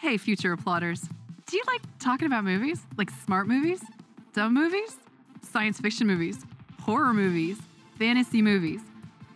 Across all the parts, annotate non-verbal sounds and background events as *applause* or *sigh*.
Hey, future applauders. Do you like talking about movies? Like smart movies? Dumb movies? Science fiction movies? Horror movies? Fantasy movies?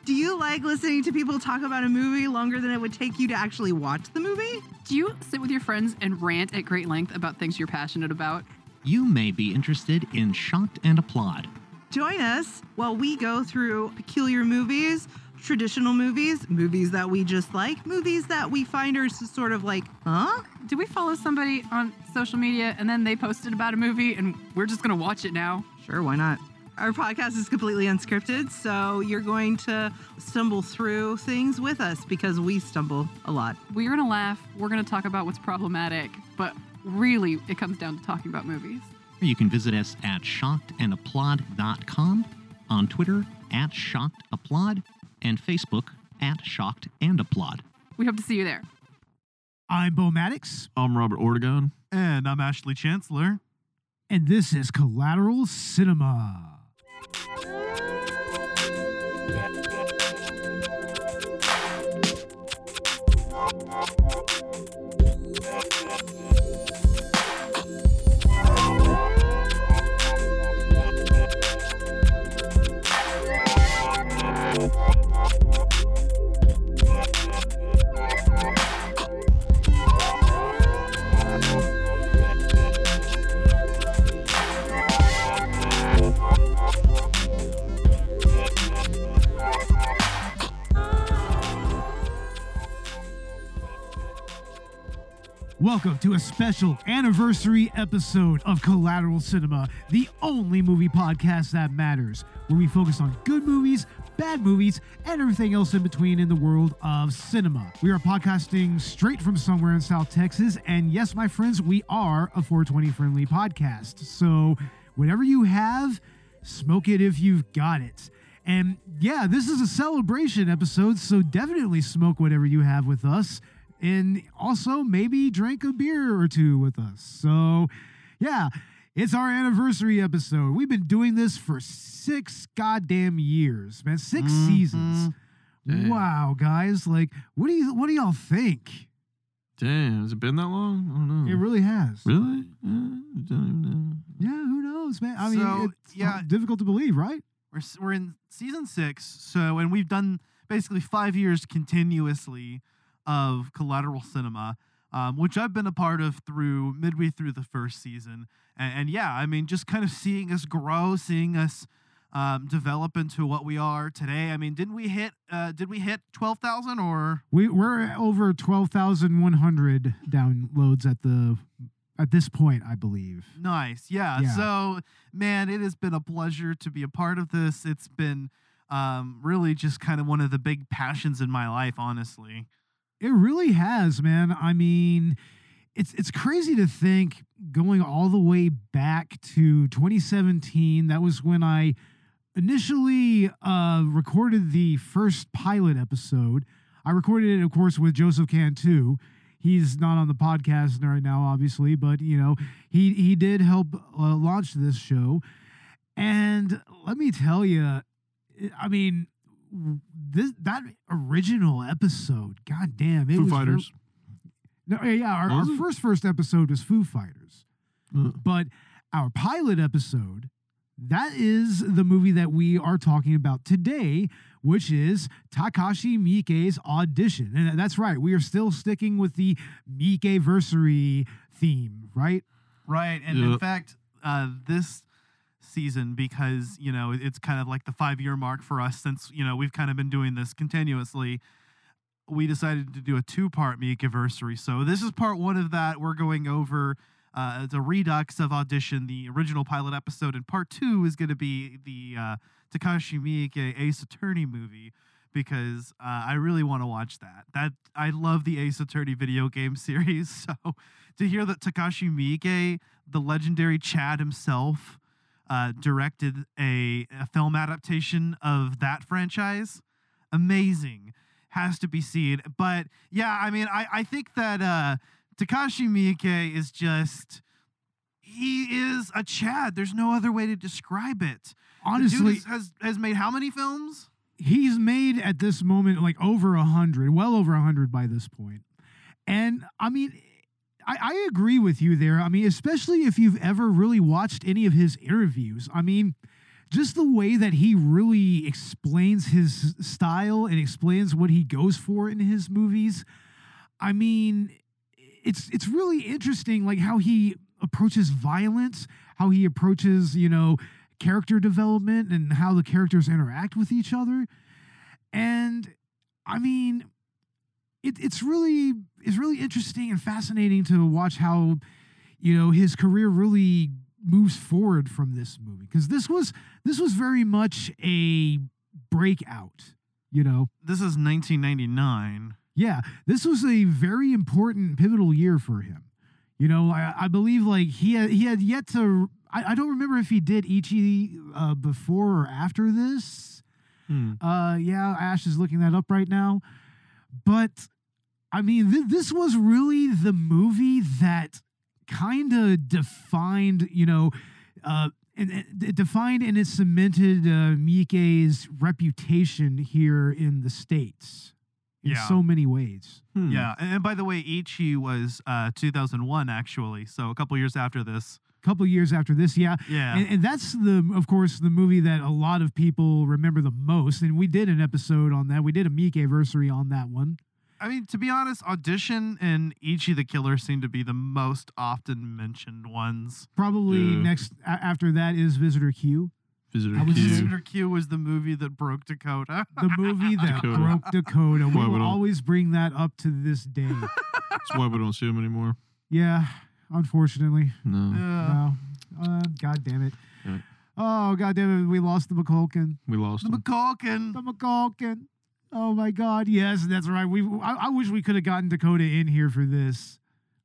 Do you like listening to people talk about a movie longer than it would take you to actually watch the movie? Do you sit with your friends and rant at great length about things you're passionate about? You may be interested in Shocked and Applaud. Join us while we go through peculiar movies, traditional movies, movies that we just like, movies that we find are sort of like, huh? Do we follow somebody on social media and then they posted about a movie and we're just gonna watch it now? Sure, why not? Our podcast is completely unscripted, so you're going to stumble through things with us because we stumble a lot. We're gonna laugh, we're gonna talk about what's problematic, but really it comes down to talking about movies. You can visit us at shockedandapplaud.com, on Twitter at shockedapplaud, and Facebook at shocked and applaud. We hope to see you there. I'm Bo Maddox, I'm Robert Ortegon. And I'm Ashley Chancellor. and this is Collateral Cinema. Welcome to a special anniversary episode of Collateral Cinema, the only movie podcast that matters, where we focus on good movies, bad movies, and everything else in between in the world of cinema. We are podcasting straight from somewhere in South Texas, and yes, my friends, we are a 420 friendly podcast. So, whatever you have, smoke it if you've got it. And yeah, this is a celebration episode, so definitely smoke whatever you have with us and also maybe drink a beer or two with us. So, yeah, it's our anniversary episode. We've been doing this for six goddamn years, man. 6 Mhm. seasons. Dang. Wow, guys! Like, what do you what do y'all think? Damn, has it been that long? I don't know. It really has. Really? Yeah, don't even know. Yeah, who knows, man? I mean, So, it's yeah. difficult to believe, right? We're, we're in season six. So, and we've done basically five years continuously of collateral cinema, um, which I've been a part of through midway through the first season. And, and yeah, I mean, just kind of seeing us grow, seeing us um, develop into what we are today. I mean, didn't we hit? Uh, did we hit twelve thousand or? We we're over twelve thousand one hundred downloads at the at this point, I believe. Nice. Yeah. Yeah. So, man, it has been a pleasure to be a part of this. It's been um, really just kind of one of the big passions in my life, honestly. It really has, man. I mean, it's it's crazy to think going all the way back to 2017. That was when I initially uh, recorded the first pilot episode. I recorded it, of course, with Joseph Cantu. He's not on the podcast right now, obviously, but you know he he did help uh, launch this show. And let me tell you, I mean, this that original episode, god damn, it Foo was re- Fighters. no, yeah, yeah, our, our first first episode was Foo Fighters, Uh, but our pilot episode, that is the movie that we are talking about today, which is Takashi Miike's audition, and that's right, we are still sticking with the Miike versary theme, right? Right. And Yeah. in fact, uh, this season, because, you know, it's kind of like the five year mark for us since, you know, we've kind of been doing this continuously. We decided to do a two part Miike anniversary. So this is part one of that. We're going over uh, the redux of Audition, the original pilot episode. And part two is going to be the uh, Takashi Miike Ace Attorney movie because uh, I really want to watch that. That I love the Ace Attorney video game *laughs* series. So to hear that Takashi Miike, the legendary Chad himself, uh, directed a, a film adaptation of that franchise, amazing. Has to be seen. But yeah, I mean, I, I think that uh, Takashi Miike is just. He is a Chad. There's no other way to describe it. Honestly, has, has has made how many films? he's made at this moment like over a hundred, well over a hundred by this point. And I mean, I, I agree with you there. I mean, especially if you've ever really watched any of his interviews. I mean, just the way that he really explains his style and explains what he goes for in his movies. I mean, it's it's really interesting, like how he approaches violence, how he approaches, you know, character development, and how the characters interact with each other. And I mean, it, it's really it's really interesting and fascinating to watch how you know his career really moves forward from this movie because this was this was very much a breakout you know This is 1999. yeah this was a very important pivotal year for him you know i, I believe like he had he had yet to i, I don't remember if he did ichi uh, before or after this Hmm. uh, yeah, Ash is looking that up right now. But I mean, th- this was really the movie that kind of defined, you know, uh, and and defined and it cemented uh, Miike's reputation here in the states in Yeah. so many ways. Hmm. Yeah, and, and by the way, Ichi was uh, 2001 actually, so a couple years after this. A couple years after this, yeah, Yeah, And, and that's the, of course, the movie that a lot of people remember the most. And we did an episode on that. We did a Miike anniversary on that one. I mean, to be honest, Audition and Ichi the Killer seem to be the most often mentioned ones. Probably Yeah. next a- after that is Visitor Q, Visitor I was Q. Visitor Q was the movie that broke Dakota. the movie *laughs* that Dakota. broke Dakota. We Why will always bring that up to this day. That's why we don't see him anymore. yeah, unfortunately. No. yeah. No. Uh, God damn it. Yeah. Oh, God damn it. We lost the McCulkin. We lost The him. McCulkin. The McCulkin. Oh, my God. Yes, that's right. We. I, I wish we could have gotten Dakota in here for this.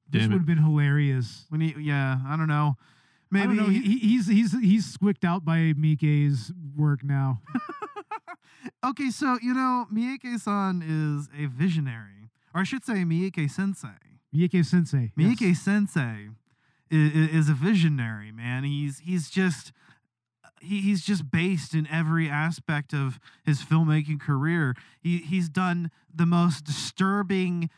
This would have been hilarious. When he, yeah, I don't know. I Maybe don't know. He, he- he's he's he's squicked out by Miike's work now. *laughs* okay, so you know, Miike-san is a visionary, or I should say, Miike-sensei. Miike Sensei. Yes. Miike Sensei is, is a visionary, man. He's he's just he, he's just based in every aspect of his filmmaking career. He he's done the most disturbing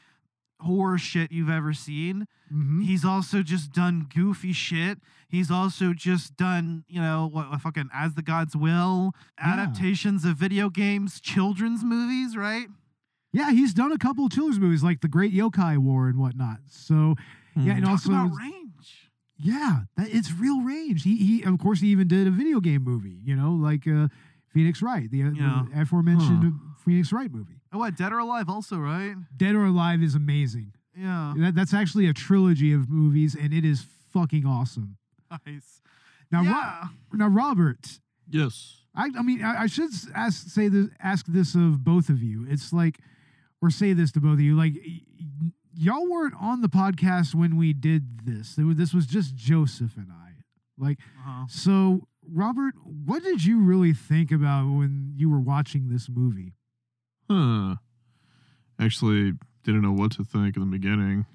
horror shit you've ever seen. Mhm. He's also just done goofy shit. He's also just done, you know, what, what fucking As the Gods Will, Yeah. adaptations of video games, children's movies, right? Yeah, he's done a couple of children's movies like the Great Yokai War and whatnot. So yeah, and Talk also about range. yeah, that it's real range. He he of course he even did a video game movie. You know, like uh, Phoenix Wright, the, uh, Yeah. the aforementioned Phoenix Wright movie. Oh, what? Dead or Alive, also, right? Dead or Alive is amazing. Yeah. That, that's actually a trilogy of movies, and it is fucking awesome. Nice. Now, Ro- now Robert, Yes. I, I mean, I, I should ask say this, ask this of both of you. It's like, or say this to both of you, like, y- y- y'all weren't on the podcast when we did this. It was- This was just Joseph and I. Like, Uh-huh. so Robert, what did you really think about when you were watching this movie? Huh. Actually, didn't know what to think in the beginning.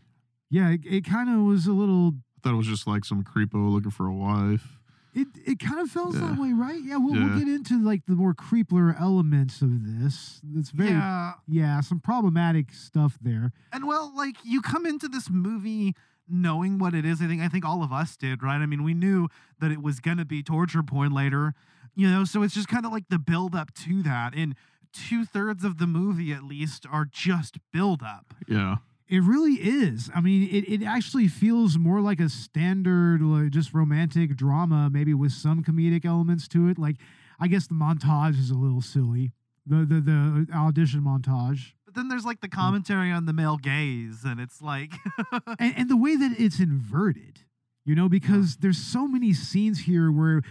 Yeah, it, it kind of was a little. I thought it was just like some creepo looking for a wife. It it kind of felt that way, right? Yeah, we'll, we'll get into like the more creepler elements of this. It's very Yeah. yeah, some problematic stuff there. And well, like you come into this movie knowing what it is. I think I think all of us did, right? I mean, we knew that it was gonna be torture porn later, you know. So it's just kind of like the build up to that, and two thirds of the movie at least are just build up. Yeah. It really is. I mean, it, it actually feels more like a standard, like, just romantic drama, maybe with some comedic elements to it. Like, I guess the montage is a little silly. The the the audition montage, But then there's like the commentary on the male gaze, and it's like, *laughs* and, and the way that it's inverted, you know, because there's so many scenes here where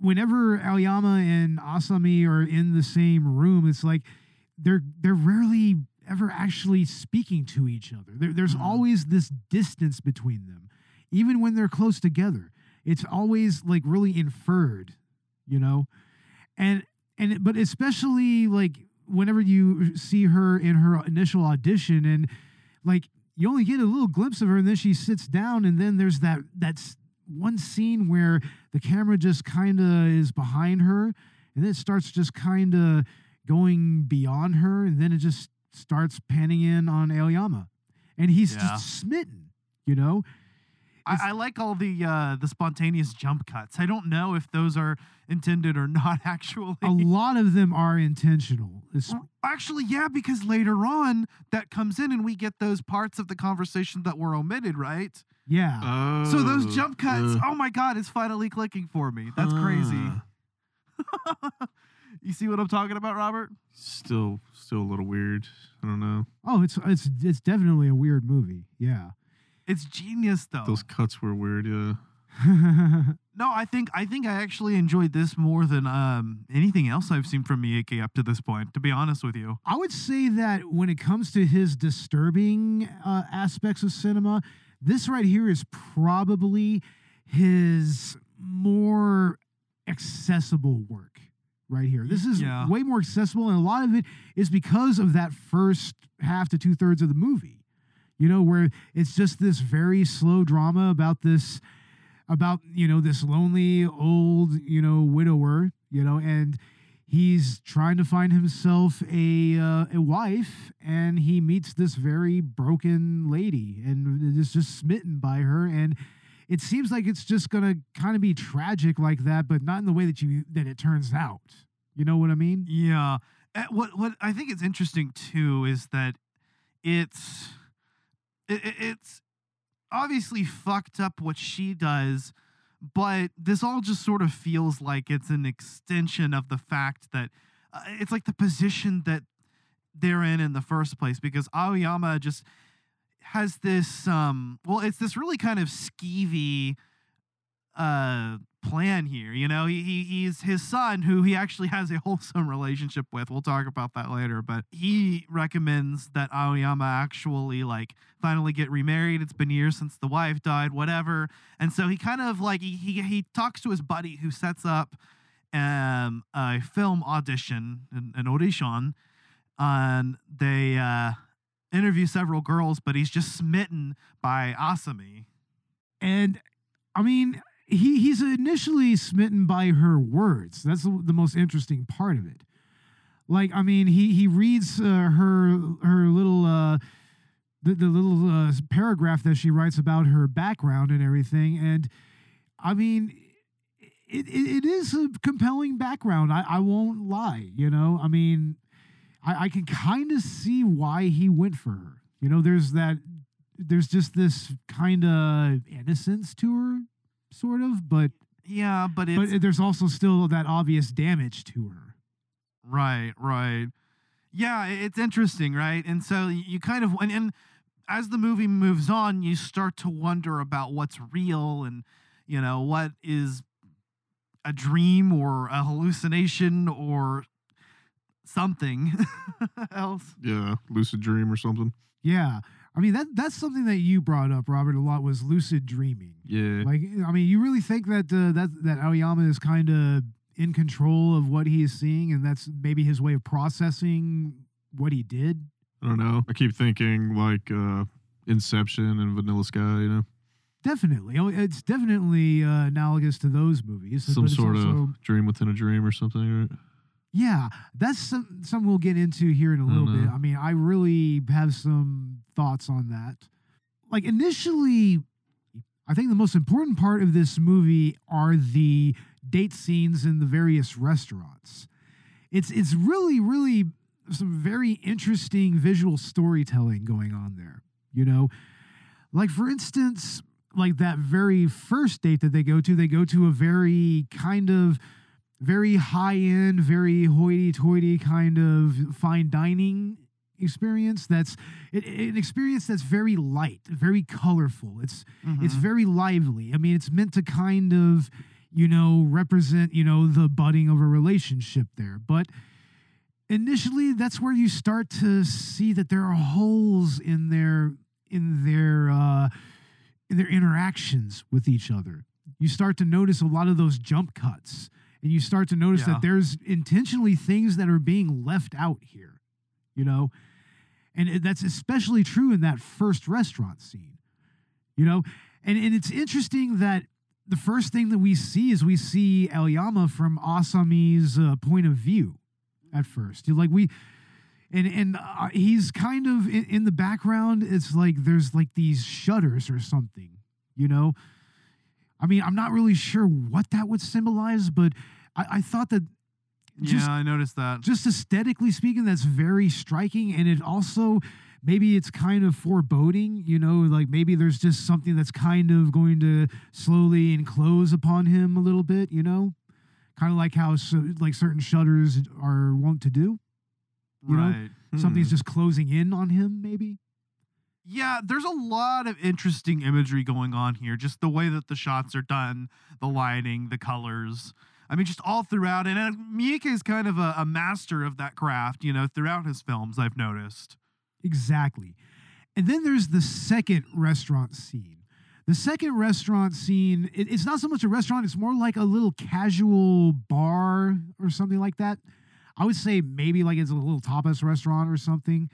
whenever Aoyama and Asami are in the same room, it's like they're they're rarely ever actually speaking to each other. There, there's Mhm. always this distance between them, even when they're close together. It's always like really inferred, you know, and and but especially like whenever you see her in her initial audition and like you only get a little glimpse of her and then she sits down and then there's that that's one scene where the camera just kind of is behind her and then it starts just kind of going beyond her and then it just starts panning in on Aoyama and he's Yeah. just smitten You know, I, I like all the uh, the spontaneous jump cuts. I don't know if those are intended or *laughs* not. Actually, a lot of them are intentional. It's- Well, Actually, yeah, because later on that comes in and we get those parts of the conversation that were omitted, right? yeah. Oh, so those jump cuts, uh, oh my god, it's finally clicking for me. That's crazy. *laughs* you see what I'm talking about, Robert? Still, still a little weird. I don't know. oh, it's it's it's definitely a weird movie. Yeah. It's genius though. Those cuts were weird. Yeah. *laughs* no, I think I think I actually enjoyed this more than um, anything else I've seen from Miyake up to this point. To be honest with you, I would say that when it comes to his disturbing uh, aspects of cinema, this right here is probably his more accessible work right here. This is Yeah. way more accessible, and a lot of it is because of that first half to two thirds of the movie. You know, where it's just this very slow drama about this, about you know this lonely old you know widower, you know, and he's trying to find himself a uh, a wife and he meets this very broken lady and is just smitten by her and it seems like it's just gonna kind of be tragic like that but not in the way that you that it turns out you know what i mean yeah. Uh, What what I think is interesting too is that it's it, it- it's obviously fucked up what she does, but this all just sort of feels like it's an extension of the fact that uh, it's like the position that they're in in the first place because Aoyama just has this um well it's this really kind of skeevy uh plan here you know? He, he he's his son who he actually has a wholesome relationship with. We'll talk about that later but he recommends that aoyama actually like finally get remarried. It's been years since the wife died whatever. And so he kind of like he he, he talks to his buddy who sets up um a film audition an, an audition and they uh interview several girls but he's just smitten by asami. And i mean he he's initially smitten by her words. That's the, the most interesting part of it. Like i mean he he reads uh, her her little uh the, the little uh, paragraph that she writes about her background and everything. And i mean it, it, it is a compelling background. I, I won't lie you know? I mean i, I can kind of see why he went for her you know there's that there's just this kind of innocence to her sort of but yeah but it's but there's also still that obvious damage to her Right, right. Yeah, it's interesting, right? And so you kind of and, and as the movie moves on, you start to wonder about what's real and you know what is a dream or a hallucination or something *laughs* else. Yeah. Lucid dream or something. yeah i mean that that's something that you brought up robert a lot was lucid dreaming Yeah. like i mean you really think that uh, that that aoyama is kind of in control of what he is seeing and that's maybe his way of processing what he did I don't know. I keep thinking like uh Inception and Vanilla Sky. You know, definitely Oh, it's definitely uh, analogous to those movies some sort also- of dream within a dream or something. Right? Yeah, that's some, something we'll get into here in a little bit. Mm-hmm. I mean, I really have some thoughts on that. Like, initially, I think the most important part of this movie are the date scenes in the various restaurants. It's it's really really some very interesting visual storytelling going on there. You know, like for instance, like that very first date that they go to, they go to a very kind of very high end, very hoity toity kind of fine dining experience. That's it, an experience that's very light, very colorful. It's it's Mhm. very lively. I mean, it's meant to kind of, you know, represent, you know, the budding of a relationship there. But initially that's where you start to see that there are holes in their in their uh in their interactions with each other. You start to notice a lot of those jump cuts and you start to notice Yeah. that there's intentionally things that are being left out here, you know? And that's especially true in that first restaurant scene, you know? And, and it's interesting that the first thing that we see is we see Aoyama from Asami's uh, point of view at first. Like we and and uh, he's kind of in, in the background. It's like there's like these shutters or something, you know. I mean, I'm not really sure what that would symbolize, but I, I thought that just yeah, I noticed that. just aesthetically speaking, that's very striking. And it also, maybe it's kind of foreboding, you know, like maybe there's just something that's kind of going to slowly enclose upon him a little bit, you know, kind of like how so, like certain shutters are wont to do. you know, right. Hmm. Something's just closing in on him, maybe. Yeah, there's a lot of interesting imagery going on here. Just the way that the shots are done, the lighting, the colors. I mean, just all throughout. And uh, Miike is kind of a, a master of that craft, you know, throughout his films, I've noticed. Exactly. And then there's the second restaurant scene. The second restaurant scene, it- it's not so much a restaurant, it's more like a little casual bar or something like that. I would say maybe like it's a little tapas restaurant or something.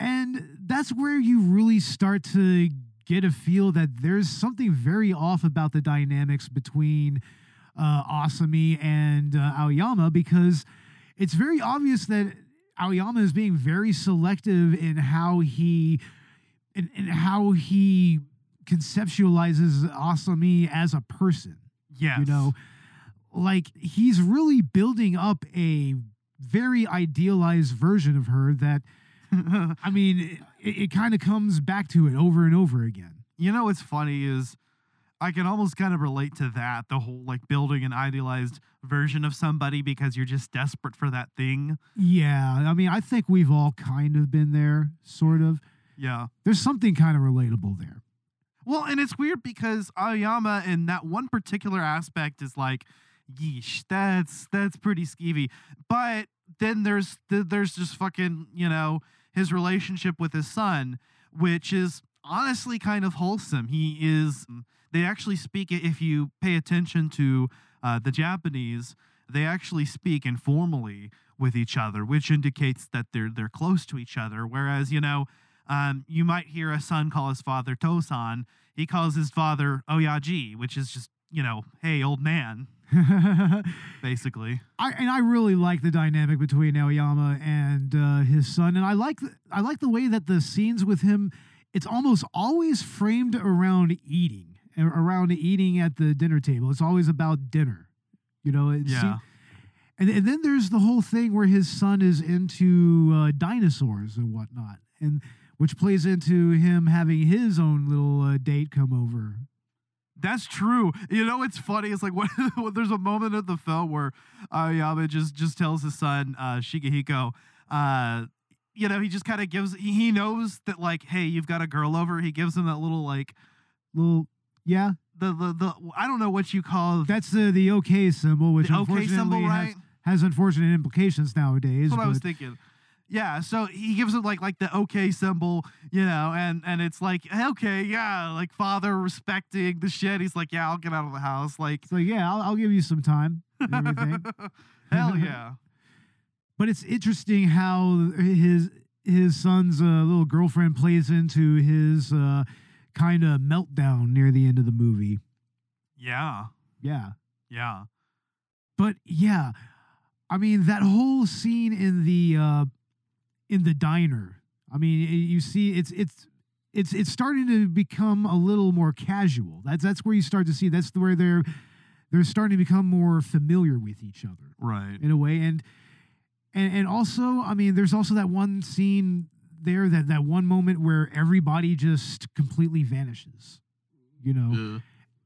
And that's where you really start to get a feel that there's something very off about the dynamics between uh, Asami and uh, Aoyama because it's very obvious that Aoyama is being very selective in how he in, in how he conceptualizes Asami as a person. Yes. You know, like he's really building up a very idealized version of her that *laughs* I mean, it, it kind of comes back to it over and over again. you know what's funny is I can almost kind of relate to that the whole like building an idealized version of somebody because you're just desperate for that thing. Yeah, I mean, I think we've all kind of been there, sort of. Yeah. There's something kind of relatable there. Well, and it's weird because Aoyama in that one particular aspect is like, yeesh, that's that's pretty skeevy. But then there's th- there's just fucking, you know, his relationship with his son, which is honestly kind of wholesome. He is they actually speak if you pay attention to uh, the Japanese, they actually speak informally with each other, which indicates that they're they're close to each other. Whereas, you know, um, you might hear a son call his father Tosan. He calls his father Oyaji, which is just, you know, hey, old man, *laughs* basically. I and I really like the dynamic between Aoyama and uh, his son, and I like the, I like the way that the scenes with him. It's almost always framed around eating, around eating at the dinner table. It's always about dinner, you know. Yeah. and and then there's the whole thing where his son is into uh, dinosaurs and whatnot, and which plays into him having his own little uh, date come over. That's true. You know, it's funny. It's like *laughs* when, when there's a moment of the film where Aoyama just just tells his son uh, Shigehiko, uh, you know, he just kind of gives. He knows that like, hey, you've got a girl over. He gives him that little like Little, yeah, the the the. I don't know what you call that's the the okay symbol, which the okay unfortunately symbol, has- right? has unfortunate implications nowadays. That's what I was thinking. Yeah, so he gives it like like the okay symbol, you know, and and it's like okay, yeah, like father respecting the shit. He's like, yeah, I'll get out of the house, like like, yeah, I'll, I'll give you some time and everything. *laughs* hell *laughs* yeah. but it's interesting how his his son's uh, little girlfriend plays into his uh, kind of meltdown near the end of the movie. Yeah, Yeah. yeah. But yeah, I mean that whole scene in the uh, in the diner. I mean, you see, it's it's it's it's starting to become a little more casual. That's that's where you start to see. That's where they're they're starting to become more familiar with each other Right. in a way. And and and also, I mean, there's also that one scene there that that one moment where everybody just completely vanishes. You know, Yeah.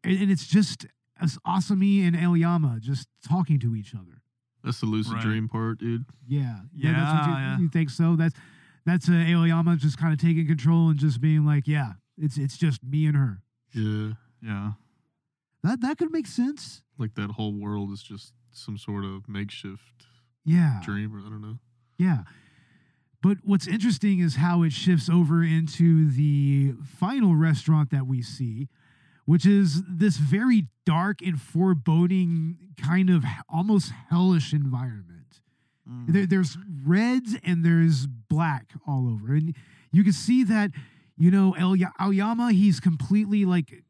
and, and it's just as Asami and Aoyama just talking to each other. That's the lucid Right. dream part, dude. Yeah, yeah. That's what you, Yeah, yeah. you think so? That's that's uh, Aoyama just kind of taking control and just being like, yeah, it's it's just me and her. Yeah. Yeah. That that could make sense. Like that whole world is just some sort of makeshift Yeah, dream, or I don't know. yeah. But what's interesting is how it shifts over into the final restaurant that we see, which is this very dark and foreboding kind of almost hellish environment. Mm. There, there's reds and there's black all over, and you can see that. You know, El Aoyama, he's completely like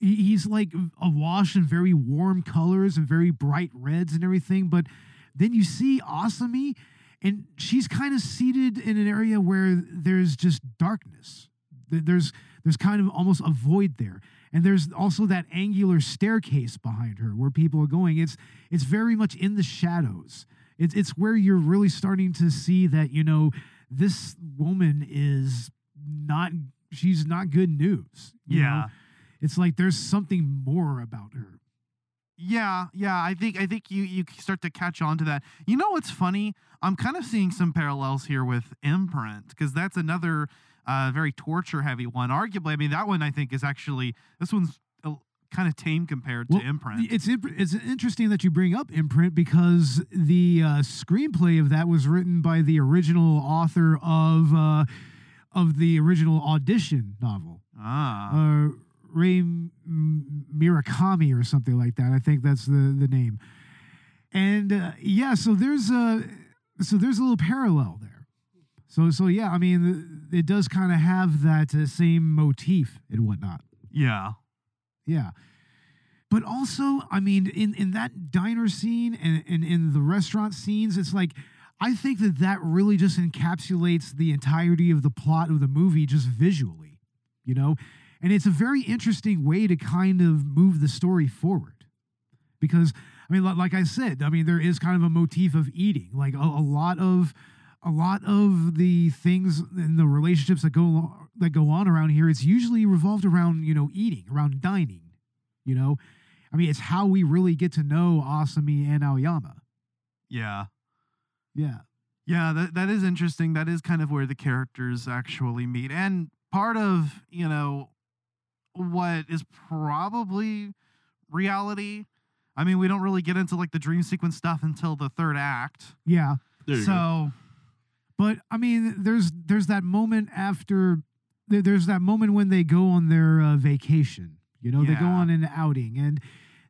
he's like awash in very warm colors and very bright reds and everything. But then you see Asami, and she's kind of seated in an area where there's just darkness. There's there's kind of almost a void there, and there's also that angular staircase behind her where people are going. It's it's very much in the shadows. It's it's where you're really starting to see that you know this woman is not she's not good news. you know? Yeah. it's like there's something more about her. Yeah, yeah. I think I think you you start to catch on to that. You know what's funny? I'm kind of seeing some parallels here with Imprint because that's another uh, very torture heavy one. Arguably, I mean that one I think is actually this one's kind of tame compared Well, to Imprint. It's it's interesting that you bring up Imprint because the uh, screenplay of that was written by the original author of uh, of the original audition novel, ah, uh, Ray M- Murakami or something like that. I think that's the the name. And uh, yeah, so there's a so there's a little parallel there. So so yeah, I mean, it does kind of have that uh, same motif and whatnot. yeah, Yeah. But also, I mean, in, in that diner scene and, and in the restaurant scenes, it's like, I think that that really just encapsulates the entirety of the plot of the movie just visually, you know? And it's a very interesting way to kind of move the story forward. Because, I mean, like I said, I mean, there is kind of a motif of eating. Like a, a lot of. A lot of the things and the relationships that go that go on around here, it's usually revolved around you know eating, around dining. You know, I mean, it's how we really get to know Asami and Aoyama. yeah. Yeah. Yeah, that that is interesting. That is kind of where the characters actually meet. And part of, you know, what is probably reality. I mean, we don't really get into like the dream sequence stuff until the third act. Yeah. There you so, go. But I mean, there's there's that moment after there's that moment when they go on their uh, vacation. You know, they go on an outing, and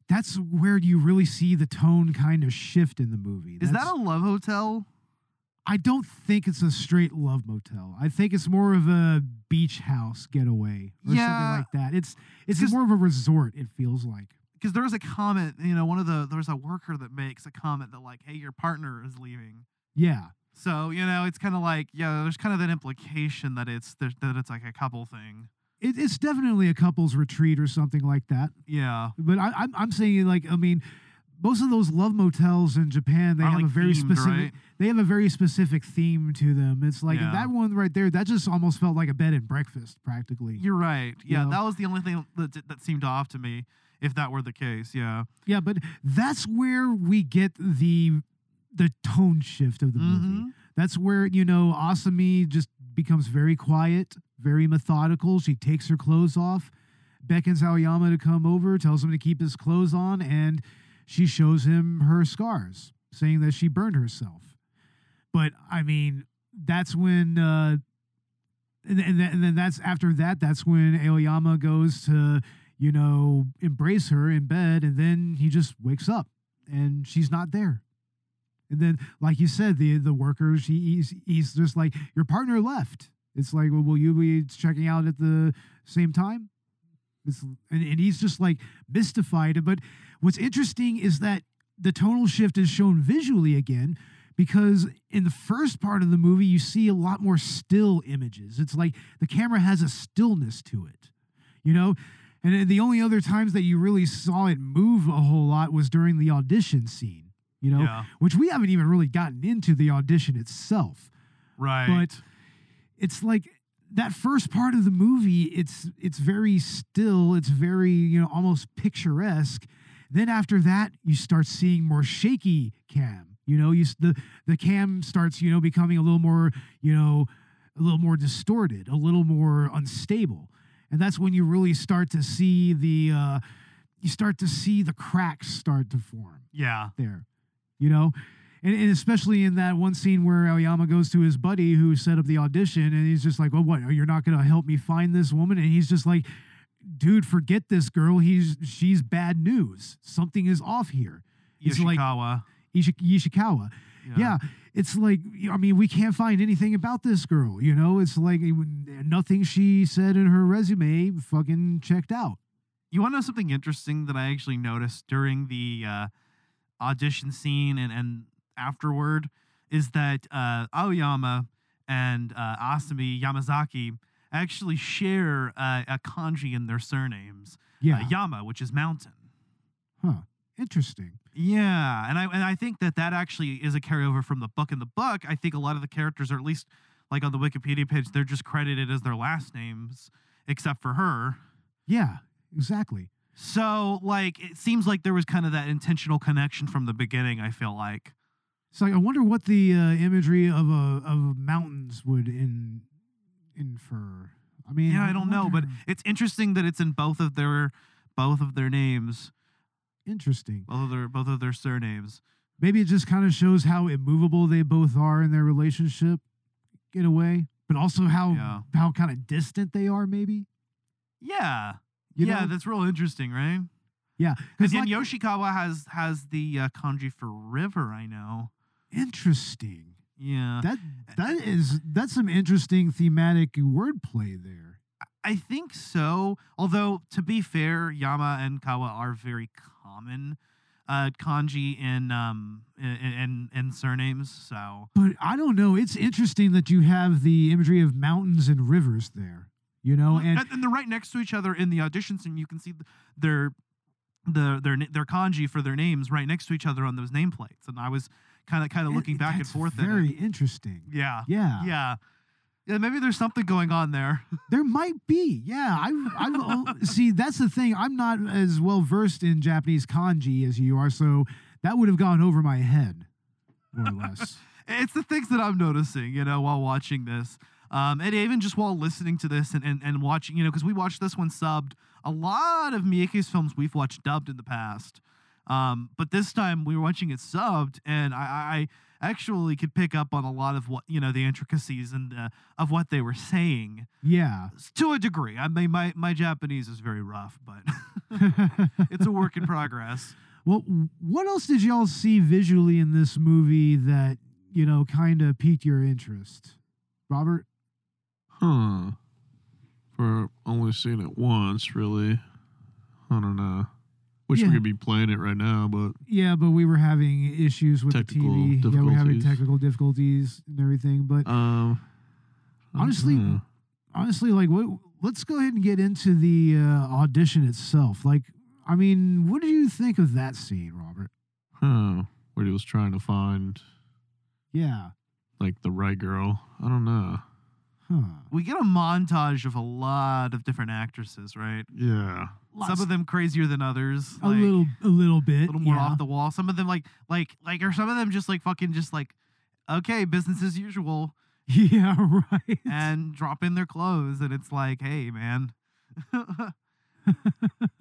that's where you really see the tone kind of shift in the movie. is that a love hotel? I don't think it's a straight love motel. I think it's more of a beach house getaway or Yeah. something like that. It's it's more of a resort. It feels like. Because there was a comment, you know, one of the there's a worker that makes a comment that like, "Hey, your partner is leaving." Yeah. So you know, it's kind of like, yeah, there's kind of that implication that it's that it's like a couple thing. It, it's definitely a couple's retreat or something like that. Yeah, But I, I'm I'm saying like I mean, most of those love motels in Japan they Are, have like, a very themed, specific right? they have a very specific theme to them. It's like Yeah. that one right there. That just almost felt like a bed and breakfast practically. You're right. Yeah, know? that was the only thing that that seemed off to me. If that were the case, yeah. Yeah, but that's where we get the the tone shift of the movie. Mhm. That's where, you know, Asami just becomes very quiet, very methodical. She takes her clothes off, beckons Aoyama to come over, tells him to keep his clothes on, and she shows him her scars, saying that she burned herself. But I mean, that's when uh and, and, then, and then that's after that, that's when Aoyama goes to, you know, embrace her in bed, and then he just wakes up and she's not there. And then, like you said, the the workers, he, he's he's just like your partner left. It's like, well, will you be checking out at the same time? It's, and, and he's just like mystified. But what's interesting is that the tonal shift is shown visually again because in the first part of the movie you see a lot more still images. It's like the camera has a stillness to it, you know. And the only other times that you really saw it move a whole lot was during the audition scene, you know, Yeah. which we haven't even really gotten into the audition itself. Right. But it's like that first part of the movie, it's it's very still, it's very, you know, almost picturesque. Then after that, you start seeing more shaky cam. You know, you the the cam starts, you know, becoming a little more, you know, a little more distorted, a little more unstable. And that's when you really start to see the uh you start to see the cracks start to form yeah. there, you know? And, and especially in that one scene where Aoyama goes to his buddy who set up the audition and he's just like, well, what? You're not going to help me find this woman? And he's just like, dude, forget this girl. He's She's bad news. Something is off here. It's like- Ishi- Ishikawa. Yeah. It's like, I mean, we can't find anything about this girl, you know? It's like nothing she said in her resume fucking checked out. You want to know something interesting that I actually noticed during the uh, audition scene and, and afterward is that uh, Aoyama and uh, Asami Yamazaki actually share uh, a kanji in their surnames. Yeah. Uh, Yama, which is mountain. huh. Interesting. Yeah, and I and I think that that actually is a carryover from the book. In the book, I think a lot of the characters, or at least like on the Wikipedia page, they're just credited as their last names, except for her. Yeah. Exactly. So, like, it seems like there was kind of that intentional connection from the beginning. I feel like. So I wonder what the uh, imagery of a of mountains would in infer. I mean, Yeah, I don't know, but it's interesting that it's in both of their both of their names, interesting. both of their both of their surnames. Maybe it just kind of shows how immovable they both are in their relationship, in a way, but also how Yeah. how kind of distant they are. Maybe. Yeah, You yeah, know? that's real interesting, right? Yeah. Because then Yoshikawa has has the uh, kanji for river. I know. interesting. Yeah, That that is that's some interesting thematic wordplay there. I think so. Although to be fair, Yama and Kawa are very common uh, kanji in um in, in in surnames. So But I don't know. It's interesting that you have the imagery of mountains and rivers there. You know, and and, they're right next to each other in the auditions, and you can see their the their their kanji for their names right next to each other on those nameplates. And I was kind of kind of looking back and forth. at it. Very interesting. Yeah, Yeah. yeah, yeah. Maybe there's something going on there. *laughs* There might be. Yeah. I I *laughs* see. That's the thing. I'm not as well versed in Japanese kanji as you are, so that would have gone over my head, more or less. *laughs* it's the things that I'm noticing, you know, while watching this. Um, and even just while listening to this and, and, and watching, you know, because we watched this one subbed. A lot of Miyake's films we've watched dubbed in the past. Um, but this time we were watching it subbed, and I, I actually could pick up on a lot of what, you know, the intricacies and uh, of what they were saying Yeah. to a degree. I mean, my, my Japanese is very rough, but *laughs* it's a work in progress. Well, what else did y'all see visually in this movie that you know kind of piqued your interest, Robert? Huh. For only seeing it once, really. I don't know. Wish Yeah. we could be playing it right now, but Yeah, but we were having issues with Technical the TV. Yeah, we're having difficulties. technical difficulties and everything. But um. I don't Honestly, know. honestly, like, what? Let's go ahead and get into the uh, audition itself. Like, I mean, what did you think of that scene, Robert? huh? Where he was trying to find Yeah. like the right girl. I don't know. Huh. We get a montage of a lot of different actresses, right? Yeah. Some of them crazier than others. a like, little, a little bit. a bit, little more yeah. off the wall. Some of them like like like or some of them just like fucking just like okay, business as usual *laughs* yeah, right. and drop in their clothes and it's like, hey man. *laughs*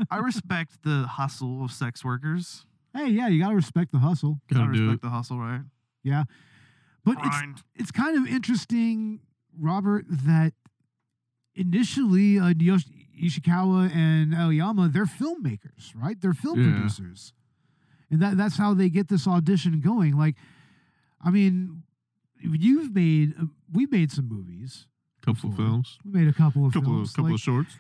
I respect the hustle of sex workers. hey, yeah, you gotta respect the hustle. I Gotta respect it. the hustle, right? Yeah, but it's it's kind of interesting, Robert, that initially uh, Ishikawa and Aoyama, they're filmmakers, right? They're film Yeah. producers, and that that's how they get this audition going. Like, I mean, you've made uh, we've made some movies. Couple before. films. We made a couple of Couple films. of couple like, of shorts.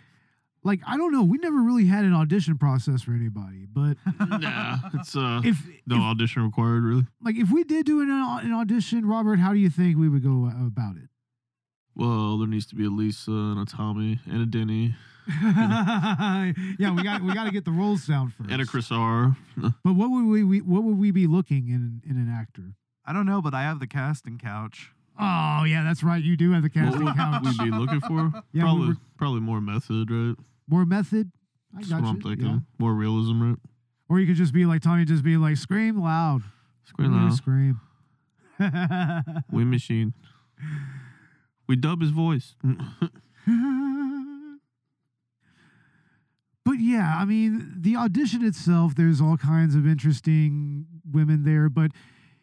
like I don't know, we never really had an audition process for anybody, but *laughs* nah, it's uh *laughs* if, no if audition required really. like if we did do an, an audition, Robert, how do you think we would go uh, about it? Well, there needs to be a Lisa and a Tommy and a Denny *laughs* yeah, we got we got to get the roles down first. and a Chris R. *laughs* But what would we, we what would we be looking in in an actor? I don't know, but I have the casting couch. Oh yeah, that's right. You do have the What casting would couch. we be looking for? *laughs* Yeah, we probably were- probably more method, right? More method. I That's got what you. I'm thinking. yeah. More realism, right? Or you could just be like Tommy, just be like scream loud. scream loud. Scream. Wind machine. We dub his voice. *laughs* but yeah, I mean, the audition itself, there's all kinds of interesting women there, but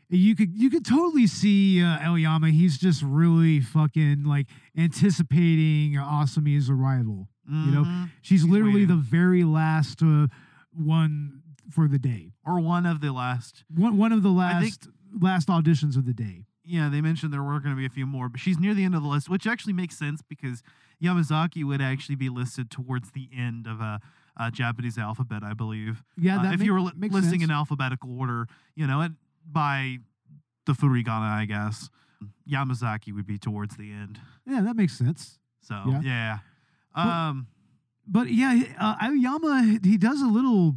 you could you could totally see uh, Eliyama. He's just really fucking like anticipating Asami's arrival. You know, Mhm. She's He's literally waiting. the very last uh, one for the day. or one of the last. One one of the last last auditions of the day. Yeah, they mentioned there were going to be a few more, but she's near the end of the list, which actually makes sense because Yamazaki would actually be listed towards the end of a, a Japanese alphabet, I believe. Yeah, Uh, if make- you were li- listing sense. in alphabetical order, you know, by the furigana, I guess. Yamazaki would be towards the end. Yeah, that makes sense. So Yeah. yeah. Um But yeah, he- uh, Aoyama, he does a little.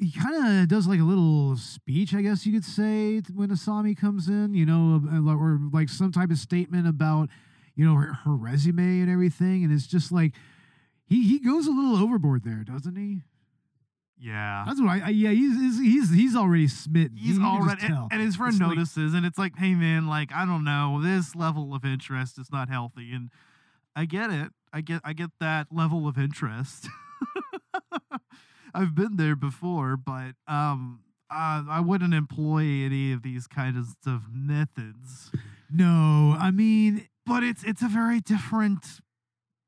He kind of does like a little speech, I guess you could say, when Asami comes in, you know, or like some type of statement about, you know, her, her resume and everything, and it's just like he he goes a little overboard there, doesn't he? yeah. That's what I, I yeah. He's he's he's, already smitten. He's You already and, and his friend It's like- notices and it's like, hey man, like I don't know, this level of interest is not healthy. And I get it. I get I get that level of interest. *laughs* I've been there before, but um uh, I wouldn't employ any of these kinds of methods. no, I mean, But it's it's a very different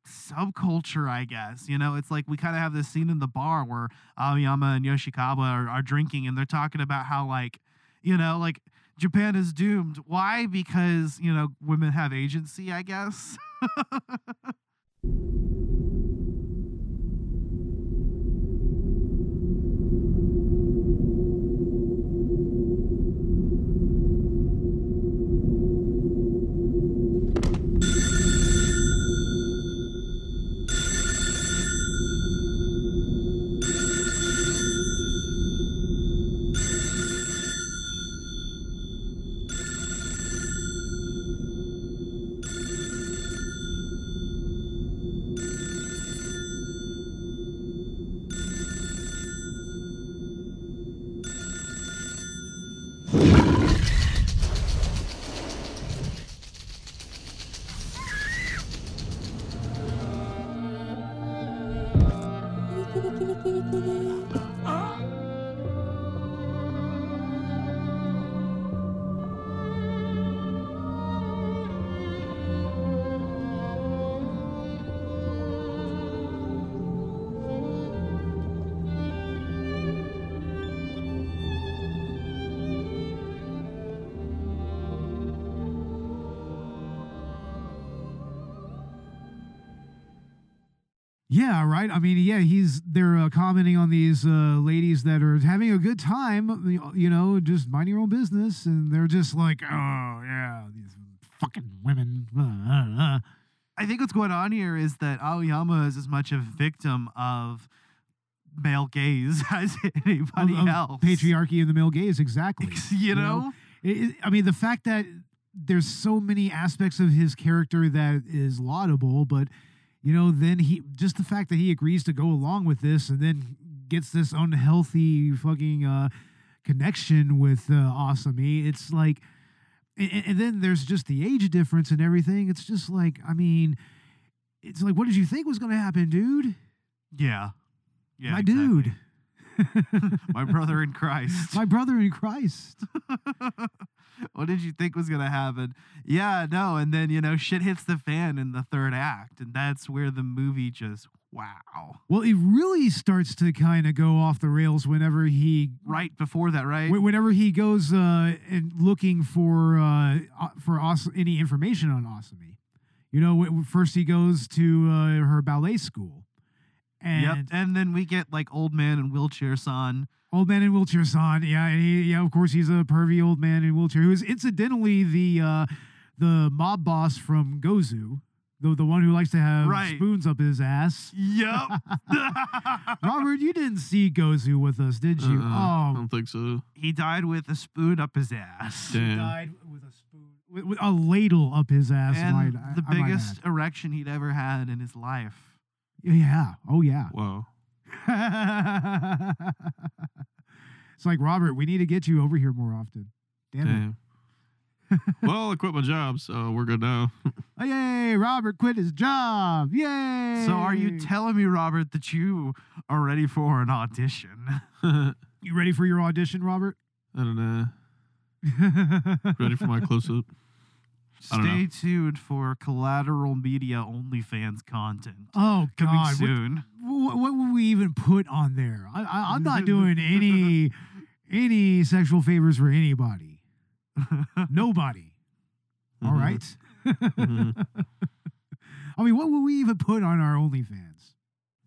subculture, I guess. You know, it's like we kind of have this scene in the bar where Aoyama and Yoshikawa are, are drinking and they're talking about how like, you know, like Japan is doomed. Why? Because, you know, women have agency, I guess. *laughs* Yeah, right. I mean, yeah, he's they're uh, commenting on these uh, ladies that are having a good time, you- you know, just mind your own business, and they're just like, oh yeah, these fucking women. uh, uh, uh." I think what's going on here is that Aoyama is as much a victim of male gaze *laughs* as anybody Of- of else. patriarchy and the male gaze, exactly. *laughs* you know? know? It- I mean, the fact that there's so many aspects of his character that is laudable, but you know, then he just the fact that he agrees to go along with this and then gets this unhealthy fucking uh, connection with uh, Asami. It's like, and, and then there's just the age difference and everything. It's just like, I mean, it's like, what did you think was going to happen, dude? Yeah. Yeah. My exactly. dude, *laughs* My brother in Christ. my brother in Christ. *laughs* what did you think was gonna happen? Yeah, no, and then you know shit hits the fan in the third act, and that's where the movie just wow. Well, it really starts to kind of go off the rails whenever he Right before that, right? Whenever he goes uh, and looking for uh, for As- any information on Asami, you know, first he goes to uh, her ballet school, and yep. And then we get like old man in wheelchair son. old man in wheelchair son, yeah, and he, yeah, of course he's a pervy old man in wheelchair who is incidentally the uh, the mob boss from Gozu, the the one who likes to have Right. spoons up his ass. Yep. *laughs* Robert, you didn't see Gozu with us, did you? I oh, don't think so. he died with a spoon up his ass. Damn. died with a spoon, with, with a ladle up his ass. And might- the I- I biggest add. erection he'd ever had in his life. Yeah. Oh yeah. Whoa. *laughs* it's like Robert, we need to get you over here more often. Damn it. *laughs* Well, I quit my job, so we're good now. *laughs* Oh, yay, Robert quit his job. Yay. So are you telling me, Robert, that you are ready for an audition? You ready for your audition, Robert? I don't know. Ready for my close up? Stay tuned for collateral media OnlyFans content oh coming God. Soon. what, what would we even put on there? I, I, I'm not doing any *laughs* any sexual favors for anybody. *laughs* Nobody. All Mhm. right. Mhm. *laughs* I mean, what would we even put on our OnlyFans?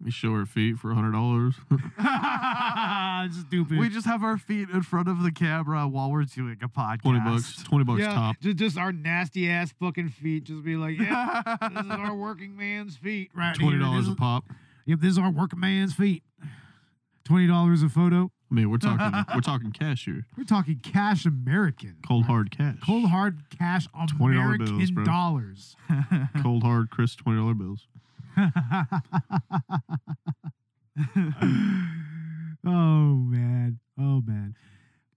We show our feet for a hundred dollars. *laughs* *laughs* Stupid. We just have our feet in front of the camera while we're doing a podcast. Twenty bucks. Twenty bucks yeah, top. Just, just our nasty ass fucking feet. Just be like, yeah, this is *laughs* our working man's feet right Twenty dollars a pop. Yep, this is our working man's feet. Twenty dollars a photo. I mean, we're talking we're talking cash here. We're talking cash American. Cold hard cash. Cold hard cash $20 American bills, bro. dollars. Cold hard crisp twenty dollar bills. *laughs* oh man. Oh man.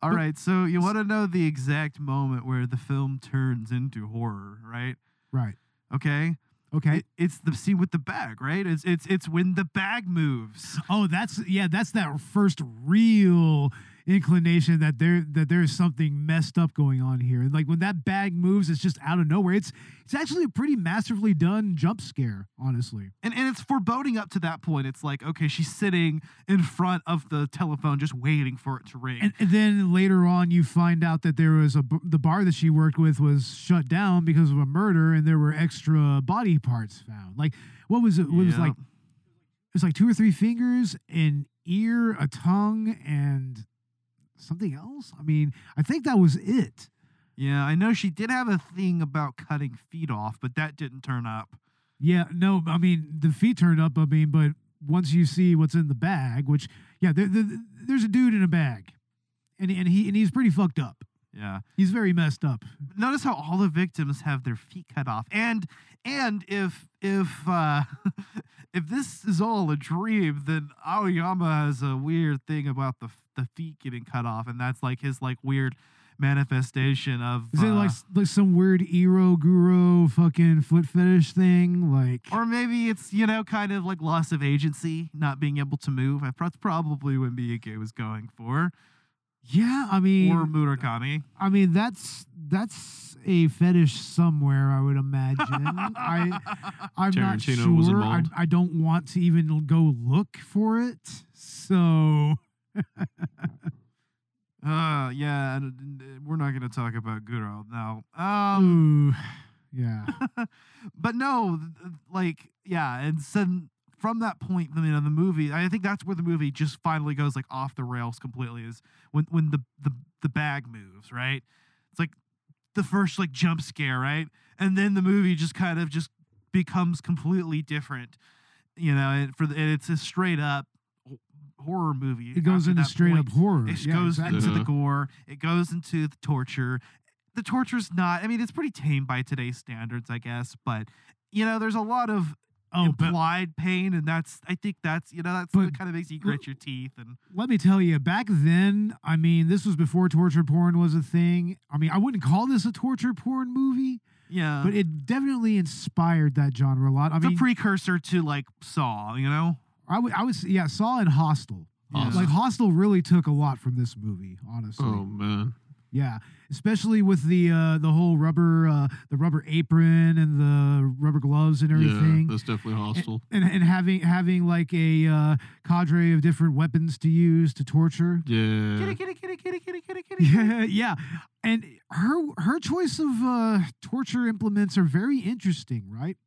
All right, so you want to know the exact moment where the film turns into horror, right? Right. Okay. Okay. It, it's the scene with the bag, right? It's it's it's when the bag moves. Oh, that's yeah, that's that first real inclination that there that there's something messed up going on here. And Like when that bag moves, it's just out of nowhere. It's it's actually a pretty masterfully done jump scare, honestly. And and it's foreboding up to that point. It's like, okay, she's sitting in front of the telephone just waiting for it to ring. And, and then later on, you find out that there was a the bar that she worked with was shut down because of a murder, and there were extra body parts found. Like what was it? It was like it was like two or three fingers, an ear, a tongue, and something else. I mean, I think that was it. Yeah, I know she did have a thing about cutting feet off, but that didn't turn up. Yeah, no, I mean the feet turned up. I mean, but once you see what's in the bag, which yeah, there, there, there's a dude in a bag, and and he and he's pretty fucked up. Yeah. He's very messed up. Notice how all the victims have their feet cut off. And and if if uh *laughs* if this is all a dream, then Aoyama has a weird thing about the the feet getting cut off, and that's like his like weird manifestation of Is it like uh, s- like some weird Ero Guro fucking foot fetish thing? Like or maybe it's you know kind of like loss of agency, not being able to move. That's probably what Miike was going for, yeah, I mean, or Murakami. I mean that's that's a fetish somewhere. I would imagine. *laughs* I I'm not Tarantino was sure. I. I don't want to even go look for it. So *laughs* Uh, yeah, we're not going to talk about Guro now. Um, ooh, *sighs* yeah. *laughs* but no, like yeah, and so from that point, you know, the movie. I think that's where the movie just finally goes like off the rails completely. Is when when the the the bag moves, right? It's like the first like jump scare, right? And then the movie just kind of just becomes completely different. You know, and for the, and it's a straight up horror movie. It goes into straight point. up horror. It Yeah, goes exactly. into the uh-huh. gore. It goes into the torture. The torture's not. I mean, it's pretty tame by today's standards, I guess. But you know, there's a lot of Oh, but implied pain, and that's. I think that's. You know, that's But- what kind of makes you grit your teeth. And let me tell you, back then, I mean, this was before torture porn was a thing. I mean, I wouldn't call this a torture porn movie, yeah, but it definitely inspired that genre a lot. I it's mean, a precursor to like Saw. You know. I would, I was, yeah, Saw and Hostel. Yeah. Like Hostel really took a lot from this movie, honestly. Oh man. Yeah, especially with the uh, the whole rubber uh, the rubber apron and the rubber gloves and Yeah, everything. that's definitely Hostel. and, and having having like a uh, cadre of different weapons to use to torture. Yeah. Kitty, kitty, kitty, kitty, kitty, kitty, kitty. Yeah, *laughs* yeah, and her her choice of uh, torture implements are very interesting, right?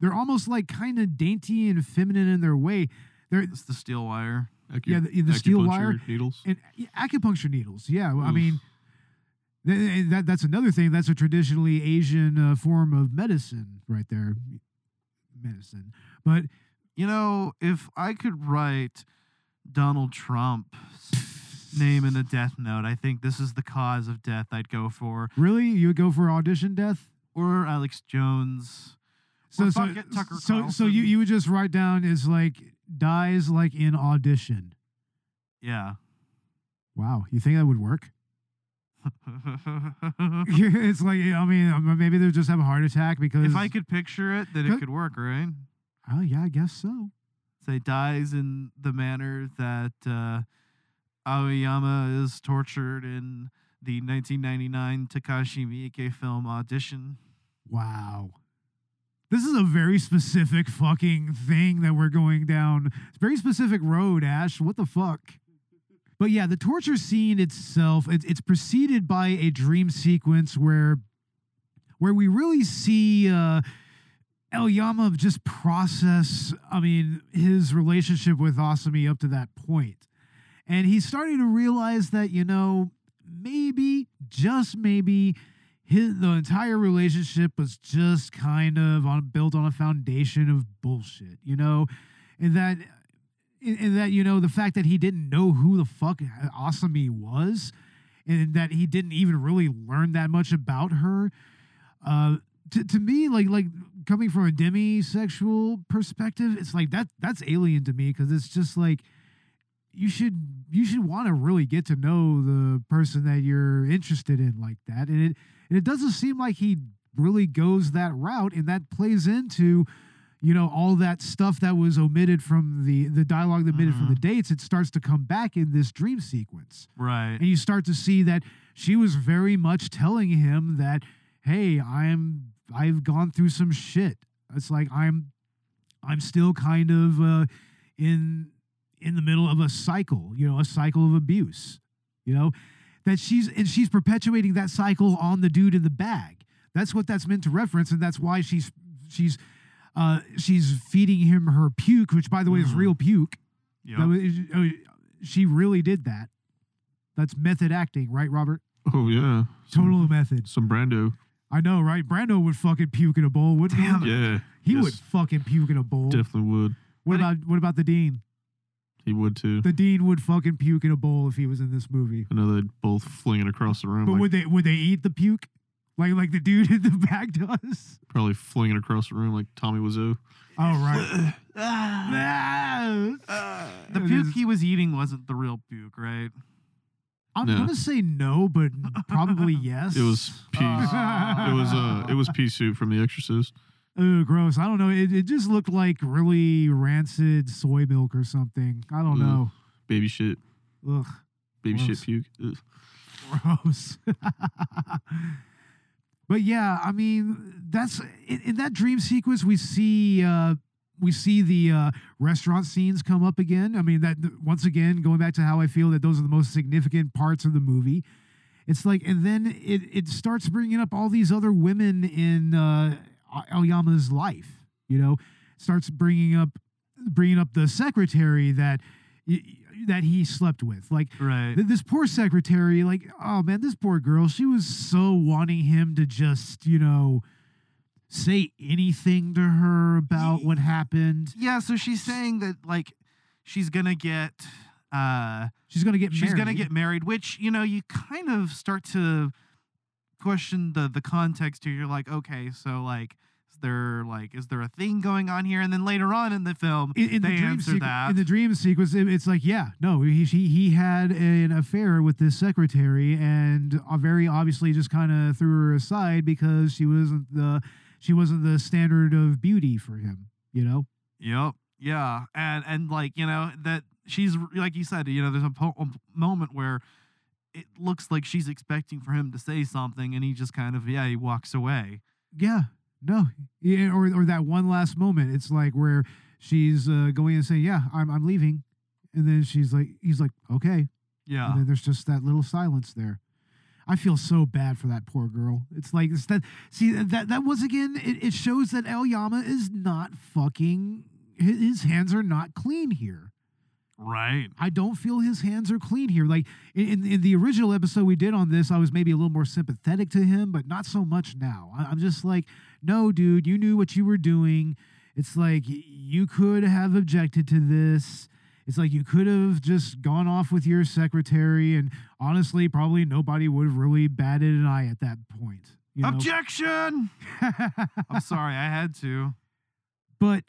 They're almost like kind of dainty and feminine in their way. They're It's the steel wire. Acu- yeah, the, the steel wire acupuncture needles. and yeah, acupuncture needles. Yeah, I mean. th- th- That, that's another thing. That's a traditionally Asian uh, form of medicine, right there. Medicine, but You know, if I could write Donald Trump's name in a death note, I think this is the cause of death I'd go for. really, you would go for audition death? Or Alex Jones. So, so, Tucker so, so you, you would just write down is like dies like in audition. Yeah. Wow, you think that would work? *laughs* *laughs* it's like I mean, maybe they just have a heart attack because. if I could picture it, then it Could- work, right? oh yeah, I guess so. Say dies in the manner that uh, Aoyama is tortured in the 1999 Takashi Miike film Audition. Wow. This is a very specific fucking thing that we're going down. It's very specific road, Ash. What the fuck? But yeah, the torture scene itself, it, it's preceded by a dream sequence where where we really see uh Aoyama just process, I mean, his relationship with Asami up to that point. And he's starting to realize that, you know, maybe, just maybe, his the entire relationship was just kind of on built on a foundation of bullshit, you know? And that and that, you know, the fact that he didn't know who the fuck Asami was, and that he didn't even really learn that much about her. Uh to, to me, like like coming from a demisexual perspective, it's like that that's alien to me because it's just like you should you should want to really get to know the person that you're interested in like that, and it and it doesn't seem like he really goes that route, and that plays into you know all that stuff that was omitted from the the dialogue that omitted from the dates. It starts to come back in this dream sequence Right. and you start to see that she was very much telling him that hey i'm i've gone through some shit it's like i'm i'm still kind of uh in in the middle of a cycle you know a cycle of abuse you know that she's and she's perpetuating that cycle on the dude in the bag that's what that's meant to reference and that's why she's she's uh she's feeding him her puke which by the way is Mhm. real puke Yep. was, oh, she really did that. That's method acting, right, Robert? Oh yeah. Some, Total method. some Brando. I know, right? Brando would fucking puke in a bowl, wouldn't he? Yeah. He yes, would fucking puke in a bowl. Definitely would. what about what about the dean? He would too. The dean would fucking puke in a bowl if he was in this movie. I know they'd both fling it across the room. But like, would they would they eat the puke? Like like the dude in the back does? probably fling it across the room like Tommy Wiseau. Oh right. *laughs* *sighs* the puke he was eating wasn't the real puke, right? I'm No. gonna say no, but probably *laughs* yes. It was pea. *laughs* it was uh. It was pea soup from The Exorcist. Ugh, gross. I don't know. It, it just looked like really rancid soy milk or something. I don't Ugh. know. Baby shit. Ugh. Baby Gross. shit puke. Ugh. gross. *laughs* but yeah, I mean, that's in, in that dream sequence we see uh we see the uh restaurant scenes come up again. I mean, that once again going back to how I feel that those are the most significant parts of the movie. It's like, and then it it starts bringing up all these other women in uh Aoyama's life. You know, starts bringing up bringing up the secretary that that he slept with. Like Right. Th- this poor secretary, like, oh man, this poor girl, she was so wanting him to just, you know, say anything to her about what happened. Yeah, so she's saying that like she's gonna get uh She's gonna get she's gonna get married, which you know you kind of start to question the the context here. You're like, okay, so like, is there like is there a thing going on here? And then later on in the film, in, in they the dream answer sequ- that. in the dream sequence. it- it's like, yeah, no, he he, he had an affair with this secretary, and uh, very obviously just kind of threw her aside because she wasn't the she wasn't the standard of beauty for him. You know, Yep. Yeah. And and like you know that she's like you said, you know, there's a, po- a moment where it looks like she's expecting for him to say something, and he just kind of yeah he walks away. Yeah, no, yeah, or or that one last moment. It's like where she's uh, going and saying, "Yeah, I'm I'm leaving," and then she's like, "He's like, okay," Yeah. and then there's just that little silence there. I feel so bad for that poor girl. It's like it's that. See that that once again, it, it shows that Aoyama is not fucking. His, his hands are not clean here. Right. I don't feel his hands are clean here. Like in, in, the original episode we did on this, I was maybe a little more sympathetic to him, but not so much now. I, I'm just like, no, dude, you knew what you were doing. It's like you could have objected to this. It's like you could have just gone off with your secretary, and honestly, probably nobody would have really batted an eye at that point. You know? Objection. *laughs* I'm sorry, I had to. but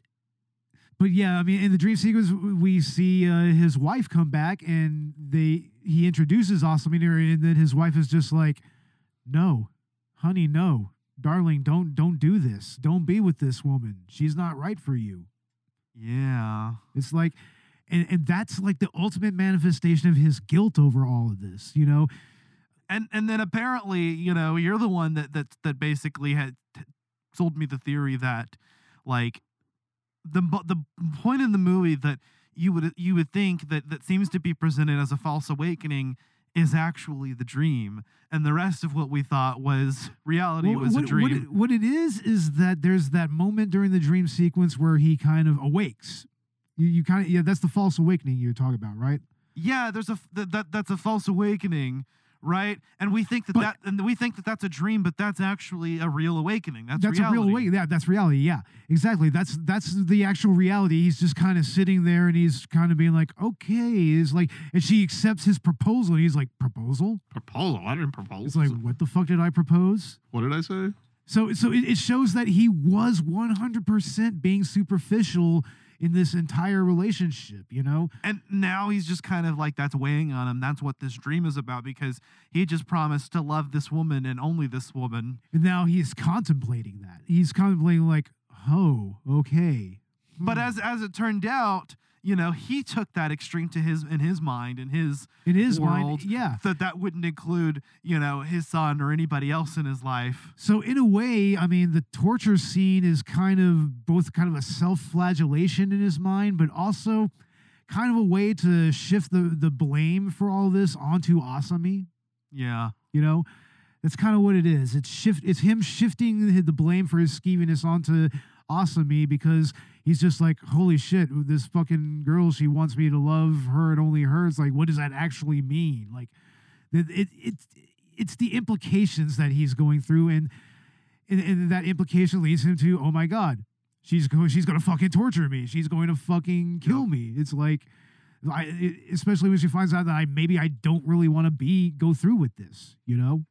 but yeah, I mean, in the dream sequence, we see uh, his wife come back, and they he introduces Asamina, and then his wife is just like, "No, honey, no, darling, don't don't do this. Don't be with this woman. She's not right for you." Yeah. It's like, and and that's like the ultimate manifestation of his guilt over all of this. You know, And and then apparently, you know, you're the one that that that basically had t- sold me the theory that like the the point in the movie that you would you would think that that seems to be presented as a false awakening is actually the dream, and the rest of what we thought was reality Well, was what, a dream. What it, what it is is that there's that moment during the dream sequence where he kind of awakes. You, you kind of yeah, that's the false awakening you're talking about, right? yeah, there's a that, that that's a false awakening, right? And we think that But- that and we think that that's a dream, but that's actually a real awakening. That's, That's reality. a real awakening. Yeah, that's reality. Yeah, exactly. That's that's the actual reality. He's just kind of sitting there and he's kind of being like, okay, is like, and she accepts his proposal and he's like, proposal? Proposal? I didn't propose. It's like, what the fuck did I propose? what did I say? So so it, it shows that he was 100% being superficial in this entire relationship, you know? And now he's just kind of like that's weighing on him. That's what this dream is about because he just promised to love this woman and only this woman. And now he's contemplating that. He's contemplating like, oh, okay. But Hmm. as as it turned out, you know, he took that extreme to his in his mind in his in his world, mind, yeah. that that wouldn't include, you know, his son or anybody else in his life. So in a way, I mean, the torture scene is kind of both kind of a self-flagellation in his mind, but also kind of a way to shift the the blame for all this onto Asami. Yeah. You know, that's kind of what it is. It's shift. It's him shifting the the blame for his skeeviness onto Asami because he's just like, holy shit, this fucking girl. She wants me to love her and only her. It's like, what does that actually mean? Like, it, it it's the implications that he's going through, and and, and that implication leads him to, oh my god, she's going, she's gonna fucking torture me. She's going to fucking kill me. It's like. I, it- especially when she finds out that I maybe I don't really want to be go through with this, you know.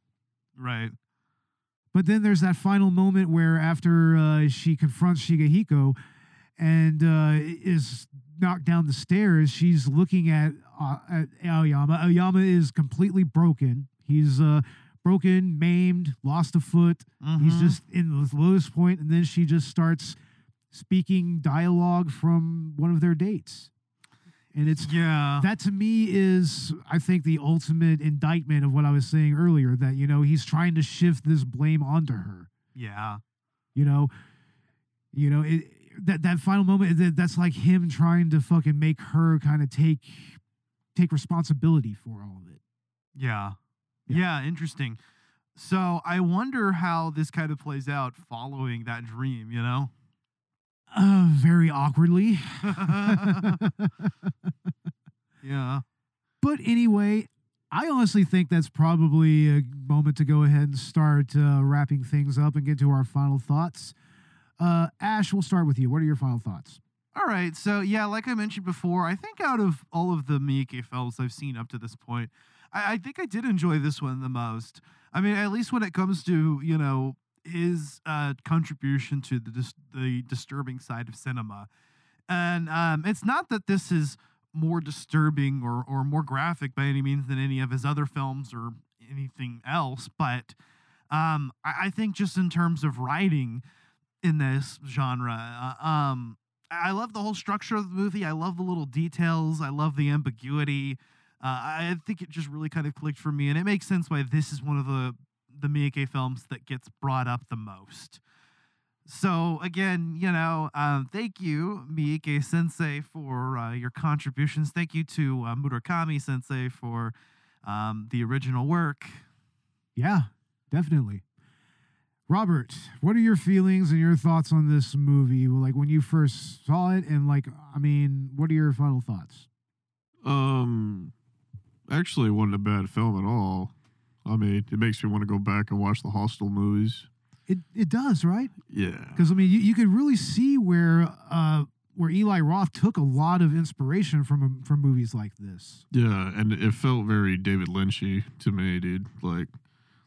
Right. But then there's that final moment where after uh, she confronts Shigehiko and uh, is knocked down the stairs, she's looking at, uh, at Aoyama. Aoyama is completely broken. He's uh, broken, maimed, lost a foot. He's Mhm. just in the lowest point, and then she just starts speaking dialogue from one of their dates. And it's yeah. that to me is i think the ultimate indictment of what i was saying earlier that you know he's trying to shift this blame onto her yeah. you know you know it, that that final moment that, that's like him trying to fucking make her kind of take take responsibility for all of it Yeah. Yeah. Yeah, interesting. So I wonder how this kind of plays out following that dream, you know? Uh very awkwardly *laughs* Yeah. but anyway i honestly think that's probably a moment to go ahead and start uh, wrapping things up and get to our final thoughts uh ash we'll start with you what are your final thoughts All right. So, yeah, like I mentioned before, I think out of all of the Miike films I've seen up to this point, I, I think I did enjoy this one the most. I mean, at least when it comes to, you know, his uh, contribution to the, dis- the disturbing side of cinema. And um, it's not that this is more disturbing or, or more graphic by any means than any of his other films or anything else, but um, I, I think just in terms of writing in this genre, uh, um, I love the whole structure of the movie. I love the little details. I love the ambiguity. Uh, I think it just really kind of clicked for me, and it makes sense why this is one of the the Miike films that gets brought up the most. So again, you know, um, thank you, Miike Sensei, for uh, your contributions. Thank you to uh, Murakami Sensei for um, the original work. Yeah, definitely. Robert, what are your feelings and your thoughts on this movie? Like when you first saw it, and like, I mean, what are your final thoughts? Um, actually, wasn't a bad film at all. I mean, it makes me want to go back and watch the Hostel movies. It it does, right? Yeah. Because I mean, you, you could really see where uh where Eli Roth took a lot of inspiration from from movies like this. Yeah, and it felt very David Lynchy to me, dude. Like,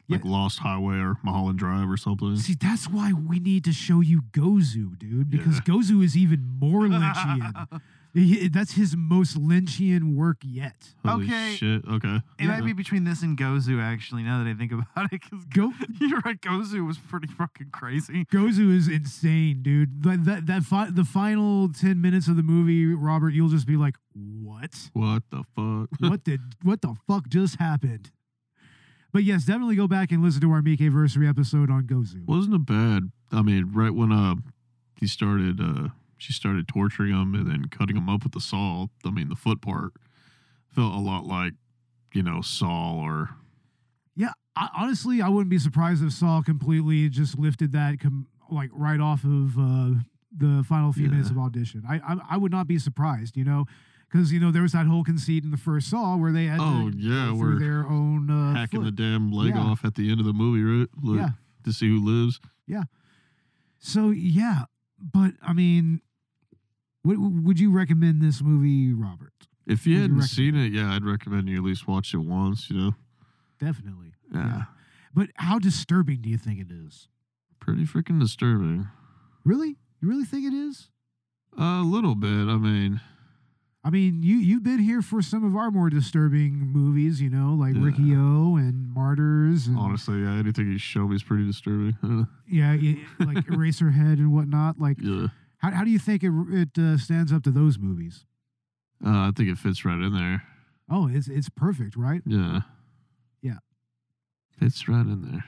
Yeah. like Lost Highway or Mulholland Drive or something. See, that's why we need to show you Gozu, dude, because Yeah. Gozu is even more Lynchian. *laughs* *laughs* He- that's his most Lynchian work yet. Holy Okay. shit. Okay. It Yeah. might be between this and Gozu, actually, now that I think about it. Because Go *laughs* you're right, Gozu was pretty fucking crazy. Gozu is insane, dude. That that, that fi- the final ten minutes of the movie, Robert, you'll just be like, "What? What the fuck? *laughs* what did? What the fuck just happened?" But yes, definitely go back and listen to our Miike-versary episode on Gozu. Wasn't it bad? I mean, right when uh he started uh she started torturing him and then cutting him up with the saw. I mean, the foot part felt a lot like you know Saw or Yeah, I, honestly, I wouldn't be surprised if Saw completely just lifted that com- like right off of uh, the final few minutes of audition. I, I I would not be surprised, you know, because you know there was that whole conceit in the first Saw where they had Oh, to yeah, go through we're their own uh, hacking the damn leg Yeah. off at the end of the movie, right? Like, Yeah. To see who lives. Yeah. So yeah, but I mean, would would you recommend this movie, Robert? If you Would hadn't recommend seen it, yeah, I'd recommend you at least watch it once. You know, Definitely. yeah, But how disturbing do you think it is? pretty freaking disturbing. Really? You really think it is? a little bit. I mean, I mean, you you've been here for some of our more disturbing movies, you know, like Yeah. Riki-Oh and Martyrs. And, honestly, yeah, anything you show me is pretty disturbing. Know. *laughs* yeah, like Eraserhead and whatnot. Like, yeah, how how do you think it it uh, stands up to those movies? uh, I think it fits right in there. Oh, it's it's perfect, right? Yeah, Yeah. fits right in there.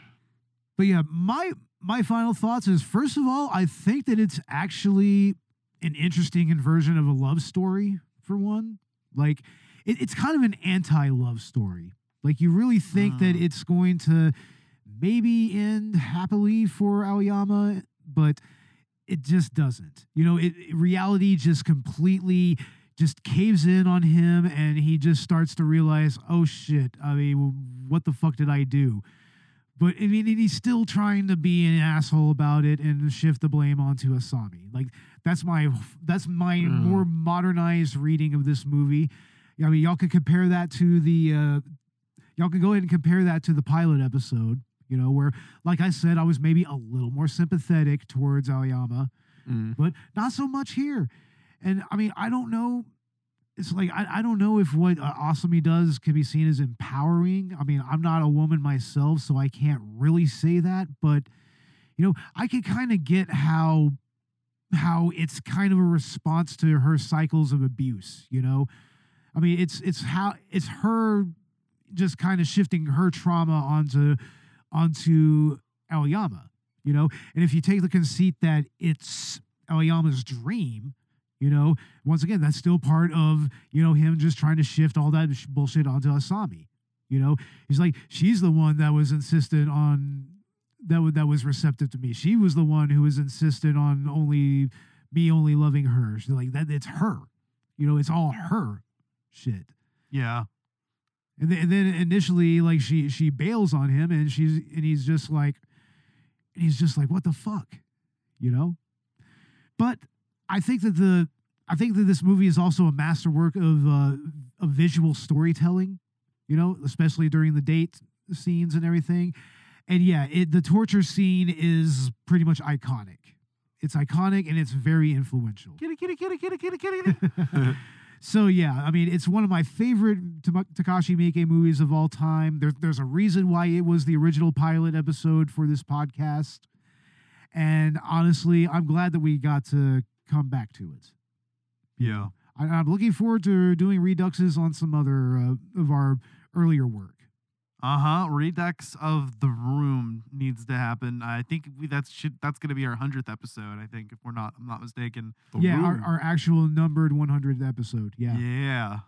But yeah, my my final thoughts is first of all, I think that it's actually an interesting inversion of a love story for one. Like it, it's kind of an anti-love story. Like you really think that Mm. it's going to maybe end happily for Aoyama, but it just doesn't. You know, it, it- reality just completely just caves in on him and he just starts to realize, "Oh shit, I mean, what the fuck did I do?" But I mean, and he's still trying to be an asshole about it and shift the blame onto Asami. Like that's my that's my Mm. more modernized reading of this movie. I mean, y'all can compare that to the uh, y'all can go ahead and compare that to the pilot episode. You know, where like I said, I was maybe a little more sympathetic towards Aoyama, Mm. but not so much here. And I mean, I don't know. It's like I, I don't know if what uh, does can be seen as empowering. I mean, I'm not a woman myself, so I can't really say that. But you know, I can kind of get how how it's kind of a response to her cycles of abuse. You know, I mean, it's it's how it's her just kind of shifting her trauma onto onto Aoyama. You know, and if you take the conceit that it's Aoyama's dream, you know, once again, that's still part of, you know, him just trying to shift all that sh- bullshit onto Asami. You know, he's like, she's the one that was insistent on that was that was receptive to me. She was the one who was insistent on only me only loving her. She's like that. It's her. You know, it's all her shit. Yeah. And then, and then initially, like she she bails on him, and she's and he's just like, and he's just like, what the fuck, you know? But I think that the I think that this movie is also a masterwork of uh, of visual storytelling, you know, especially during the date scenes and everything. And yeah, it, the torture scene is pretty much iconic. It's iconic and it's very influential. Kitty, kitty, kitty, kitty, kitty, kitty. *laughs* so yeah, I mean, it's one of my favorite Takashi Miike movies of all time. There's there's a reason why it was the original pilot episode for this podcast, and honestly, I'm glad that we got to come back to it. yeah. I, I'm looking forward to doing reduxes on some other uh, of our earlier work. Uh huh. Redux of the Room needs to happen. I think we, that's should that's gonna be our hundredth episode. I think if we're not, I'm not mistaken. The yeah, our, our actual numbered 100th episode. Yeah, yeah.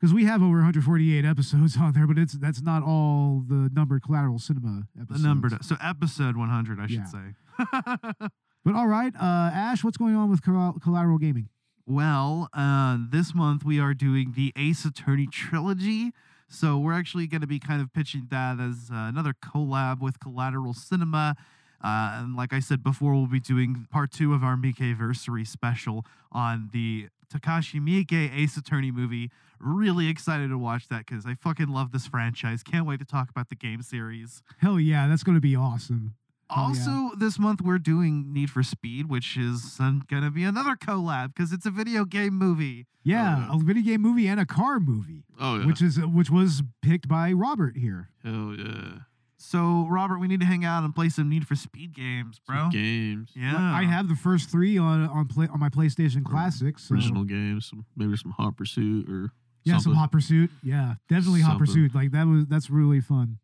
because we have over 148 episodes *laughs* on there, but it's that's not all the numbered collateral cinema episodes. The numbered so episode 100, I Yeah. should say. *laughs* But all right, uh, Ash, what's going on with Collateral Gaming? Well, uh, this month we are doing the Ace Attorney trilogy. So we're actually going to be kind of pitching that as uh, another collab with Collateral Cinema. Uh, and like I said before, we'll be doing part two of our Miike-versary special on the Takashi Miike Ace Attorney movie. Really excited to watch that because I fucking love this franchise. Can't wait to talk about the game series. Hell yeah, that's going to be awesome. Oh, yeah. Also, this month we're doing Need for Speed, which is going to be another collab because it's a video game movie. Yeah, oh, yeah. a video game movie and a car movie, Oh yeah. which is which was picked by Robert here. Hell yeah. So, Robert, we need to hang out and play some Need for Speed games, bro. Some games. Yeah. I have the first three on on play on my PlayStation Classic. So. Original games. Some maybe some Hot Pursuit or Yeah, some. Hot Pursuit. Yeah, definitely Hot Pursuit. Like that was that's really fun.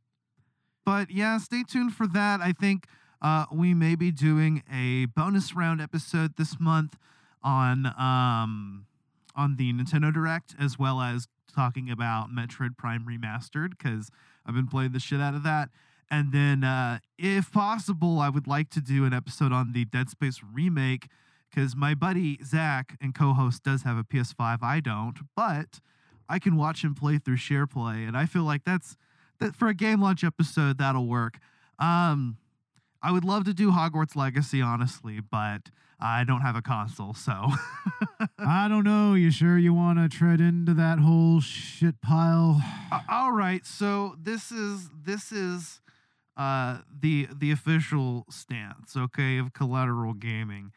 But yeah, stay tuned for that. I think uh, we may be doing a bonus round episode this month on um on the Nintendo Direct, as well as talking about Metroid Prime Remastered because I've been playing the shit out of that. And then, uh, if possible, I would like to do an episode on the Dead Space remake because my buddy Zach and co-host does have a PS5. I don't, but I can watch him play through SharePlay, and I feel like that's that for a game launch episode that'll work. Um, I would love to do Hogwarts Legacy, honestly, but I don't have a console, so *laughs* I don't know. You sure you want to tread into that whole shit pile? Uh, all right. So this is this is uh the the official stance, okay, of Collateral Gaming.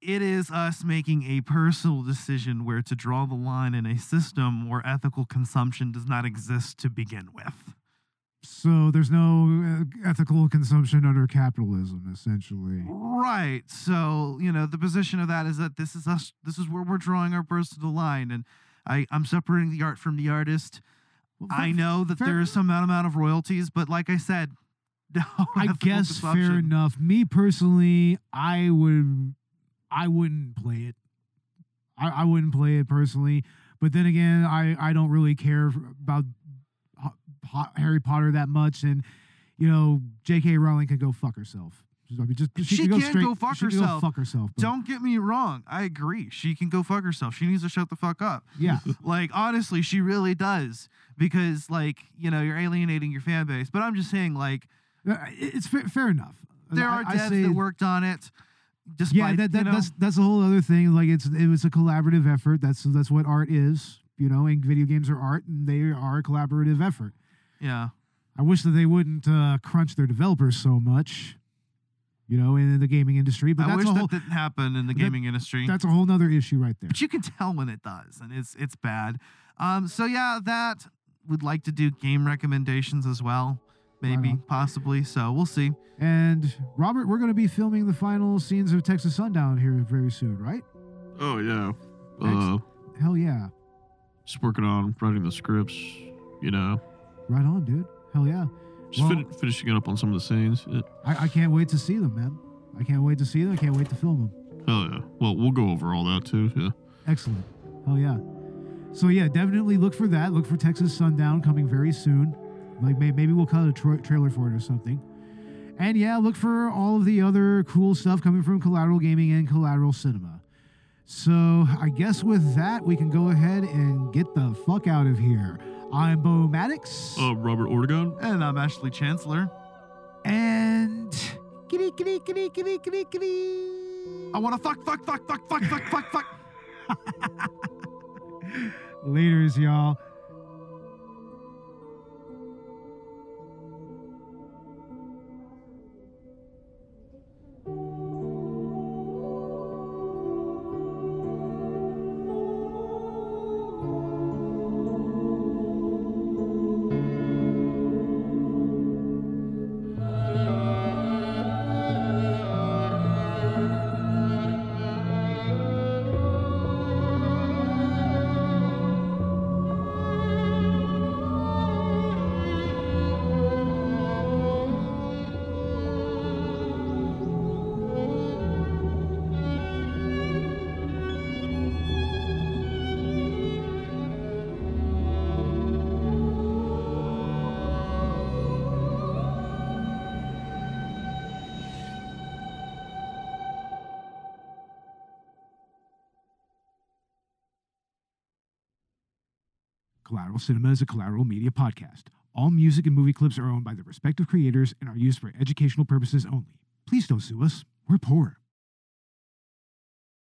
It is us making a personal decision where to draw the line in a system where ethical consumption does not exist to begin with. So there's no uh, ethical consumption under capitalism, essentially. Right. So, you know, the position of that is that this is us this is where we're drawing our personal line and I, I'm separating the art from the artist. Well, I know that there is some amount of royalties, but like I said, *laughs* no I guess fair enough. Me personally, I would, I wouldn't play it. I, I wouldn't play it personally. But then again, I, I don't really care about Harry Potter that much, and you know, J.K. Rowling could go fuck herself. I mean, just she, She could go can straight. go fuck she herself. Go fuck herself. but- Don't get me wrong. I agree. She can go fuck herself. She needs to shut the fuck up. Yeah. *laughs* Like honestly, she really does because like, you know, you're alienating your fan base. But I'm just saying like Uh, It's fair, fair enough. there I- are devs say- that worked on it. Despite, yeah, that, that you know, that's that's a whole other thing. Like it's it was a collaborative effort. That's that's what art is. You know, and video games are art, and they are a collaborative effort. Yeah. I wish that they wouldn't uh, crunch their developers so much. You know, in the gaming industry, but I that's wish a whole that didn't happen in the that- gaming industry. that's a whole nother issue right there. but you can tell when it does, and it's it's bad. Um, so yeah, that would like to do game recommendations as well, maybe, on. possibly. So we'll see. And Robert, we're going to be filming the final scenes of Texas Sundown here very soon, right? Oh yeah. Excellent. Uh, Hell yeah! just working on writing the scripts. You know, Right on, dude. Hell yeah! just Well- fin- finishing up on some of the scenes. Yeah. I, I can't wait to see them, man. I can't wait to see them. I can't wait to film them. Hell yeah. Well, we'll go over all that too. Yeah. Excellent. Hell yeah. So yeah, definitely look for that. Look for Texas Sundown coming very soon. Like may, maybe we'll cut a tra- trailer for it or something. And yeah, look for all of the other cool stuff coming from Collateral Gaming and Collateral Cinema. So I guess with that, we can go ahead and get the fuck out of here. I'm Bo Maddox. Uh, Robert Ortegon. And I'm Ashley Chancellor. and kitty kitty kitty kitty kitty kitty. I want to fuck, fuck, fuck, fuck, fuck, fuck, fuck, *laughs* fuck. Laters, y'all. Cinema is a collateral media podcast. All music and movie clips are owned by their respective creators and are used for educational purposes only. Please don't sue us. We're poor.